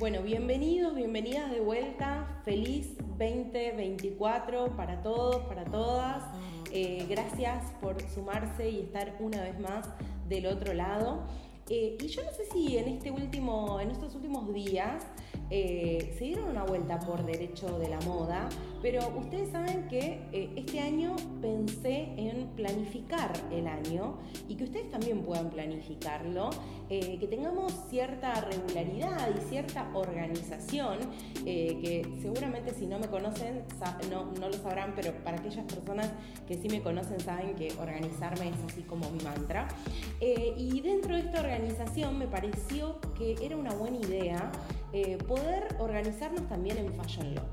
Bueno, bienvenidos, bienvenidas de vuelta. Feliz 2024 para todos, para todas. Eh, gracias por sumarse y estar una vez más del otro lado. Eh, y yo no sé si en, este último, en estos últimos días eh, se dieron una vuelta por derecho de la moda, pero ustedes saben que eh, este año pensé en planificar el año y que ustedes también puedan planificarlo, que tengamos cierta regularidad y cierta organización, que seguramente si no me conocen no, no lo sabrán, pero para aquellas personas que sí me conocen saben que organizarme es así como mi mantra. y dentro de esta organización me pareció que era una buena idea eh, poder organizarnos también en Fashion Law.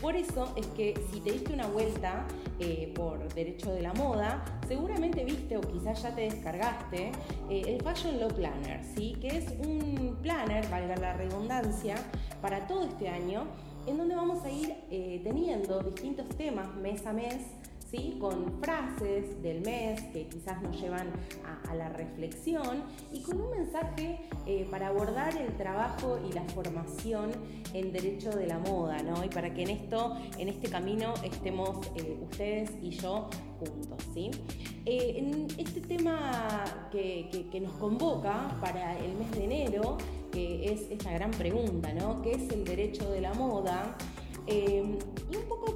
Por eso es que si te diste una vuelta eh, por derecho de la moda, seguramente viste o quizás ya te descargaste eh, el Fashion Law Planner, ¿sí? que es un planner, valga la redundancia, para todo este año, en donde vamos a ir teniendo distintos temas mes a mes con frases del mes que quizás nos llevan a, la reflexión y con un mensaje eh, para abordar el trabajo y la formación en derecho de la moda, ¿no? Y para que en esto, en este camino, estemos eh, ustedes y yo juntos, ¿sí? Eh, en este tema que, nos convoca para el mes de enero, que es esta gran pregunta, ¿no? ¿Qué es el derecho de la moda?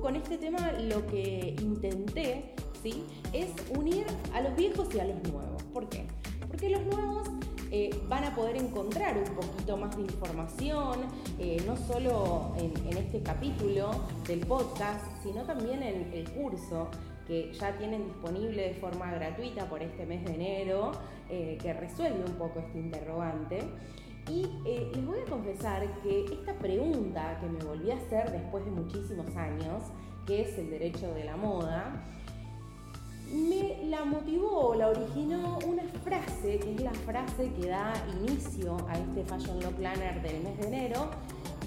Con este tema lo que intenté ¿sí? es unir a los viejos y a los nuevos. ¿Por qué? Porque los nuevos eh, van a poder encontrar un poquito más de información, eh, no solo en, este capítulo del podcast, sino también en el curso que ya tienen disponible de forma gratuita por este mes de enero, eh, que resuelve un poco este interrogante. Y eh, les voy a confesar que esta pregunta que me volví a hacer después de muchísimos años, que es el derecho de la moda, me la motivó, la originó una frase, que es la frase que da inicio a este Fashion Law Planner del mes de enero,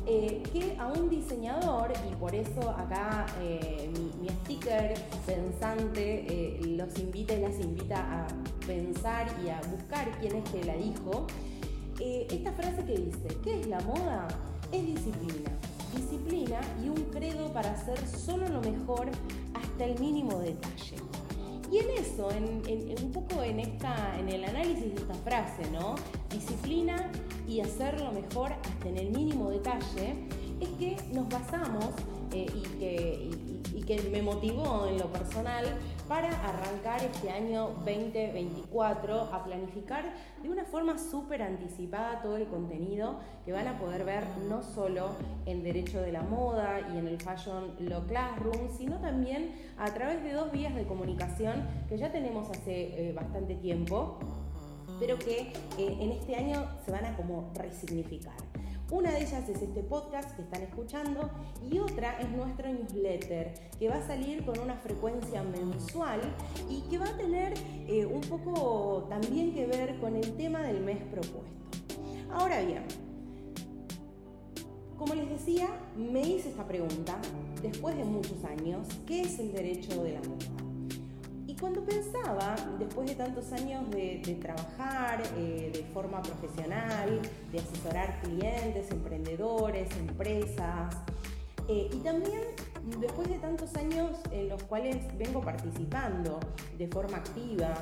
eh, que a un diseñador, y por eso acá eh, mi, mi, sticker pensante los invita y las invita a pensar y a buscar quién es que la dijo, eh, esta frase que dice, ¿qué es la moda? Es disciplina. Disciplina y un credo para hacer solo lo mejor hasta el mínimo detalle. Y en eso, en, un poco en, esta, en el análisis de esta frase, ¿no? Disciplina y hacer lo mejor hasta en el mínimo detalle, es que nos basamos eh, y, que, me motivó en lo personal para arrancar este año 2024 a planificar de una forma súper anticipada todo el contenido que van a poder ver no solo en Derecho de la Moda y en el Fashion Law Classroom, sino también a través de dos vías de comunicación que ya tenemos hace eh, bastante tiempo, pero que eh, en este año se van a como resignificar. Una de ellas es este podcast que están escuchando y otra es nuestro newsletter que va a salir con una frecuencia mensual y que va a tener eh, un poco también que ver con el tema del mes propuesto. Ahora bien, como les decía, me hice esta pregunta después de muchos años, ¿qué es el derecho de la moda? Cuando pensaba, después de tantos años de, trabajar eh, de forma profesional, de asesorar clientes, emprendedores, empresas, eh, y también después de tantos años en los cuales vengo participando de forma activa,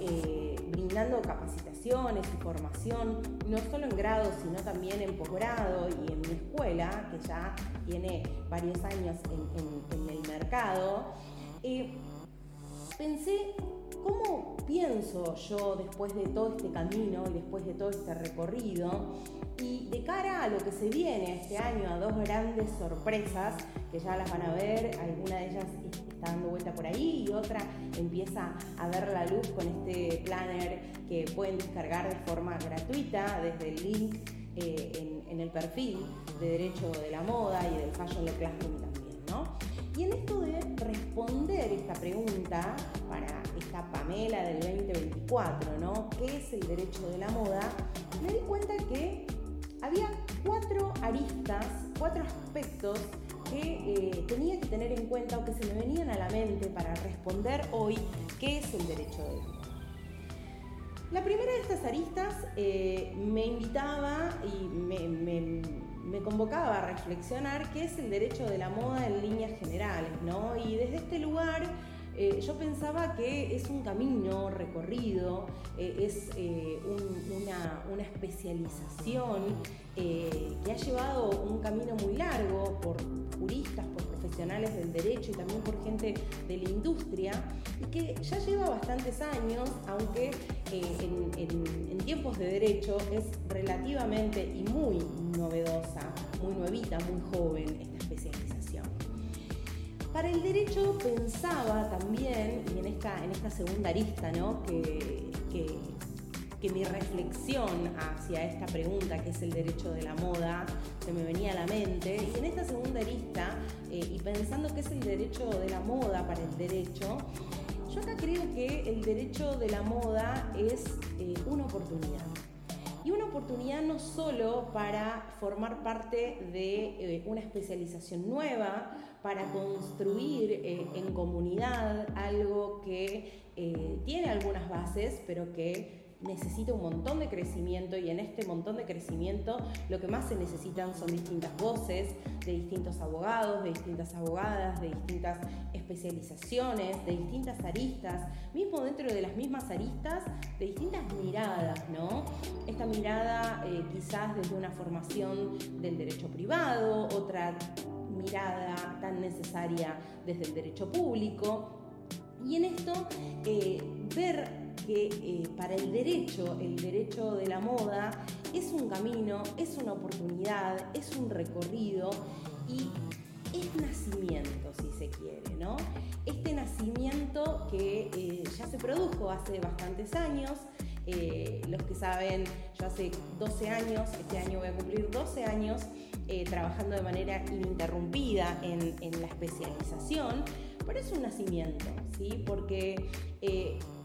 eh, brindando capacitaciones y formación, no solo en grado, sino también en posgrado y en mi escuela, que ya tiene varios años en, el mercado, pensé, ¿cómo pienso yo después de todo este camino y después de todo este recorrido? Y de cara a lo que se viene este año, a dos grandes sorpresas que ya las van a ver, alguna de ellas está dando vuelta por ahí y otra empieza a ver la luz con este planner que pueden descargar de forma gratuita desde el link eh, en, el perfil de Derecho de la Moda y del Fashion Law Classroom también, ¿no? Y en esto pregunta para esta Pamela del 2024, ¿no? ¿Qué es el derecho de la moda? Me di cuenta que había cuatro aristas, cuatro aspectos que eh, tenía que tener en cuenta o que se me venían a la mente para responder hoy qué es el derecho de la moda. La primera de estas aristas eh, me invitaba y me me convocaba a reflexionar qué es el derecho de la moda en líneas generales, ¿no? Y desde este lugar eh, yo pensaba que es un camino recorrido, eh, es eh, una, especialización que ha llevado un camino muy largo por juristas, por profesionales del derecho y también por gente de la industria, y que ya lleva bastantes años, aunque en, en tiempos de derecho es relativamente y muy novedosa, muy nuevita, muy joven. Para el derecho pensaba también, y en esta, en esta segunda arista, ¿no? que, que, mi reflexión hacia esta pregunta, que es el derecho de la moda, se me venía a la mente, y en esta segunda arista, eh, y pensando que es el derecho de la moda para el derecho, yo acá creo que el derecho de la moda es eh, una oportunidad. Y una oportunidad no solo para formar parte de eh, una especialización nueva, para construir eh, en comunidad algo que eh, tiene algunas bases, pero que necesita un montón de crecimiento y en este montón de crecimiento lo que más se necesitan son distintas voces de distintos abogados, de distintas abogadas, de distintas especializaciones, de distintas aristas, mismo dentro de las mismas aristas, de distintas miradas, ¿no? Mirada eh, quizás desde una formación del derecho privado, otra mirada tan necesaria desde el derecho público. Y en esto, eh, ver que eh, para el derecho, el derecho de la moda, es un camino, es una oportunidad, es un recorrido y es nacimiento, si se quiere, ¿no? Este nacimiento que ya se produjo hace bastantes años, eh, los que saben, yo hace 12 años, este año voy a cumplir 12 años, trabajando de manera ininterrumpida en, en, la especialización, pero es un nacimiento, ¿sí? Porque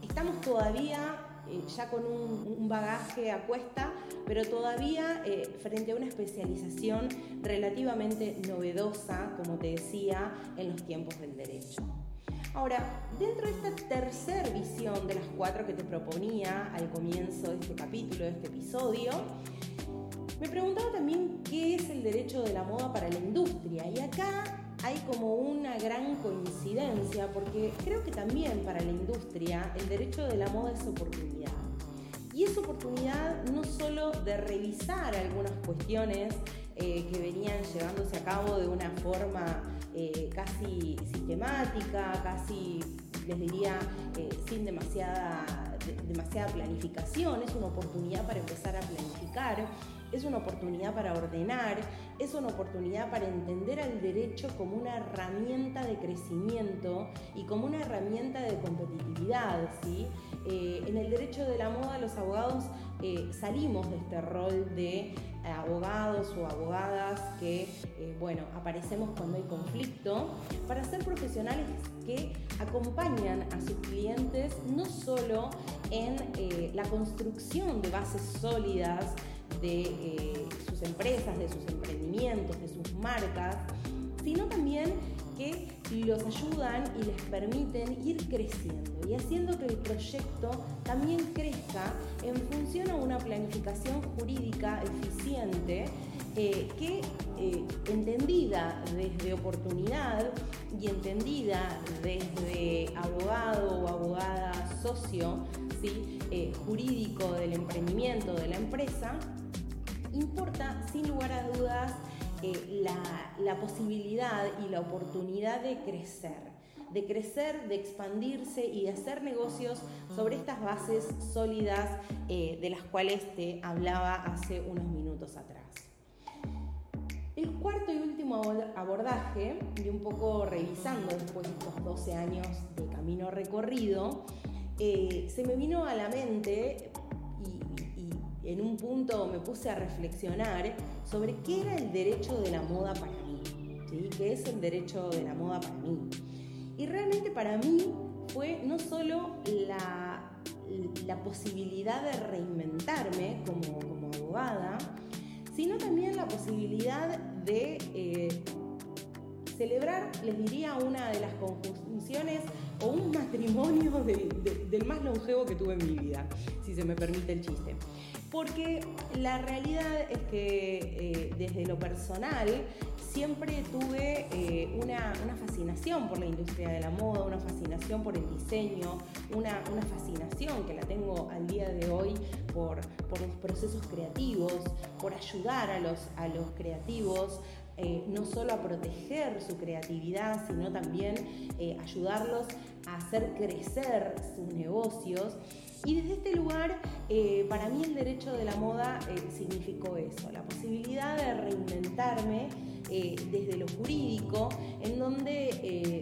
estamos todavía eh, ya con un, bagaje a cuesta, pero todavía eh, frente a una especialización relativamente novedosa, como te decía, en los tiempos del derecho. Ahora, dentro de esta tercera visión de las cuatro que te proponía al comienzo de este capítulo, de este episodio, me preguntaba también qué es el derecho de la moda para la industria. Y acá hay como una gran coincidencia, porque creo que también para la industria el derecho de la moda es oportunidad. Y es oportunidad no solo de revisar algunas cuestiones eh, que venían llevándose a cabo de una forma eh, casi sistemática, casi, les diría, eh, sin demasiada, demasiada planificación, es una oportunidad para empezar a planificar es una oportunidad para ordenar, es una oportunidad para entender al derecho como una herramienta de crecimiento y como una herramienta de competitividad. ¿sí? Eh, en el derecho de la moda los abogados eh, salimos de este rol de abogados o abogadas que, eh, bueno, aparecemos cuando hay conflicto, para ser profesionales que acompañan a sus clientes no solo en la construcción de bases sólidas, de eh, sus empresas, de sus emprendimientos, de sus marcas, sino también que los ayudan y les permiten ir creciendo y haciendo que el proyecto también crezca en función a una planificación jurídica eficiente eh, que eh, entendida desde oportunidad y entendida desde abogado o abogada socio ¿sí? jurídico del emprendimiento de la empresa, importa sin lugar a dudas eh, la, posibilidad y la oportunidad de crecer, de crecer, de expandirse y de hacer negocios sobre estas bases sólidas eh, de las cuales te hablaba hace unos minutos atrás. El cuarto y último abordaje, y un poco revisando después de estos 12 años de camino recorrido, eh, se me vino a la mente en un punto me puse a reflexionar sobre qué era el derecho de la moda para mí, ¿sí? qué es el derecho de la moda para mí. Y realmente para mí fue no solo la, la posibilidad de reinventarme como, como, abogada, sino también la posibilidad de eh, celebrar, les diría, una de las conjunciones o un matrimonio del más longevo que tuve en mi vida, si se me permite el chiste. Porque la realidad es que eh, desde lo personal siempre tuve eh, una, fascinación por la industria de la moda, una fascinación por el diseño, una, fascinación que la tengo al día de hoy por, los procesos creativos, por ayudar a los, a los creativos eh, no solo a proteger su creatividad, sino también ayudarlos a hacer crecer sus negocios. Y desde este lugar, eh, para mí el derecho de la moda eh, significó eso, la posibilidad de reinventarme eh, desde lo jurídico, en donde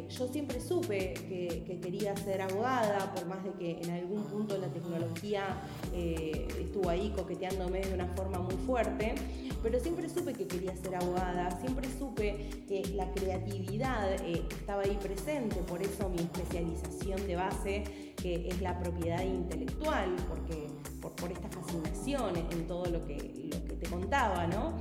yo siempre supe que, quería ser abogada, por más de que en algún punto la tecnología estuvo ahí coqueteándome de una forma muy fuerte, pero siempre supe que quería ser abogada, siempre supe que la creatividad estaba ahí presente, por eso mi especialización de base que es la propiedad intelectual, porque, por, esta fascinación en todo lo que, lo que te contaba, ¿no?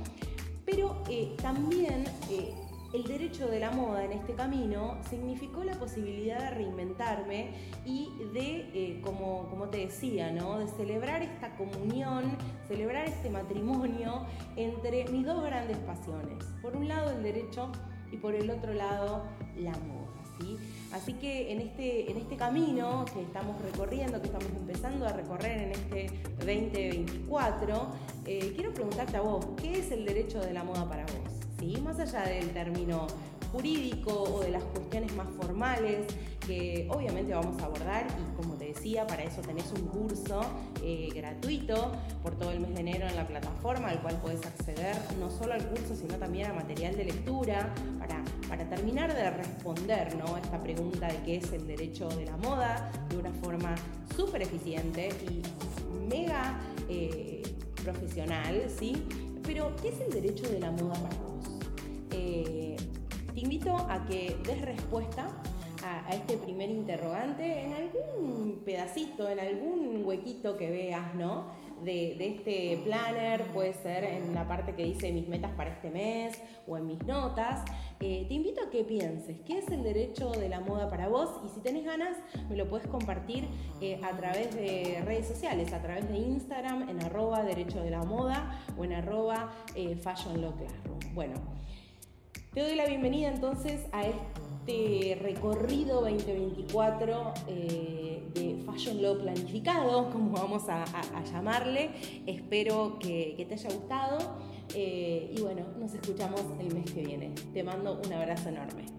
Pero eh, también eh, el derecho de la moda en este camino significó la posibilidad de reinventarme y de, eh, como, como te decía, ¿no? de celebrar esta comunión, celebrar este matrimonio entre mis dos grandes pasiones. Por un lado el derecho y por el otro lado la moda. Así que en este, en este camino que estamos recorriendo, que estamos empezando a recorrer en este 2024, eh, quiero preguntarte a vos, ¿qué es el derecho de la moda para vos? ¿Sí? Más allá del término jurídico o de las cuestiones más formales que obviamente vamos a abordar y como te decía, para eso tenés un curso eh, gratuito por todo el mes de enero en la plataforma al cual puedes acceder no solo al curso sino también a material de lectura para, para terminar de responder ¿no? esta pregunta de qué es el derecho de la moda de una forma súper eficiente y mega eh, profesional, ¿sí? Pero, ¿qué es el derecho de la moda para invito a que des respuesta a, este primer interrogante en algún pedacito, en algún huequito que veas, ¿no? De, este planner, puede ser en la parte que dice mis metas para este mes o en mis notas. Eh, te invito a que pienses qué es el derecho de la moda para vos y si tenés ganas me lo puedes compartir eh, a través de redes sociales, a través de Instagram en arroba derecho de la moda o en arroba eh, fashion Bueno, te doy la bienvenida entonces a este recorrido 2024 eh, de Fashion Law planificado, como vamos a, llamarle. Espero que, te haya gustado eh, y bueno, nos escuchamos el mes que viene. Te mando un abrazo enorme.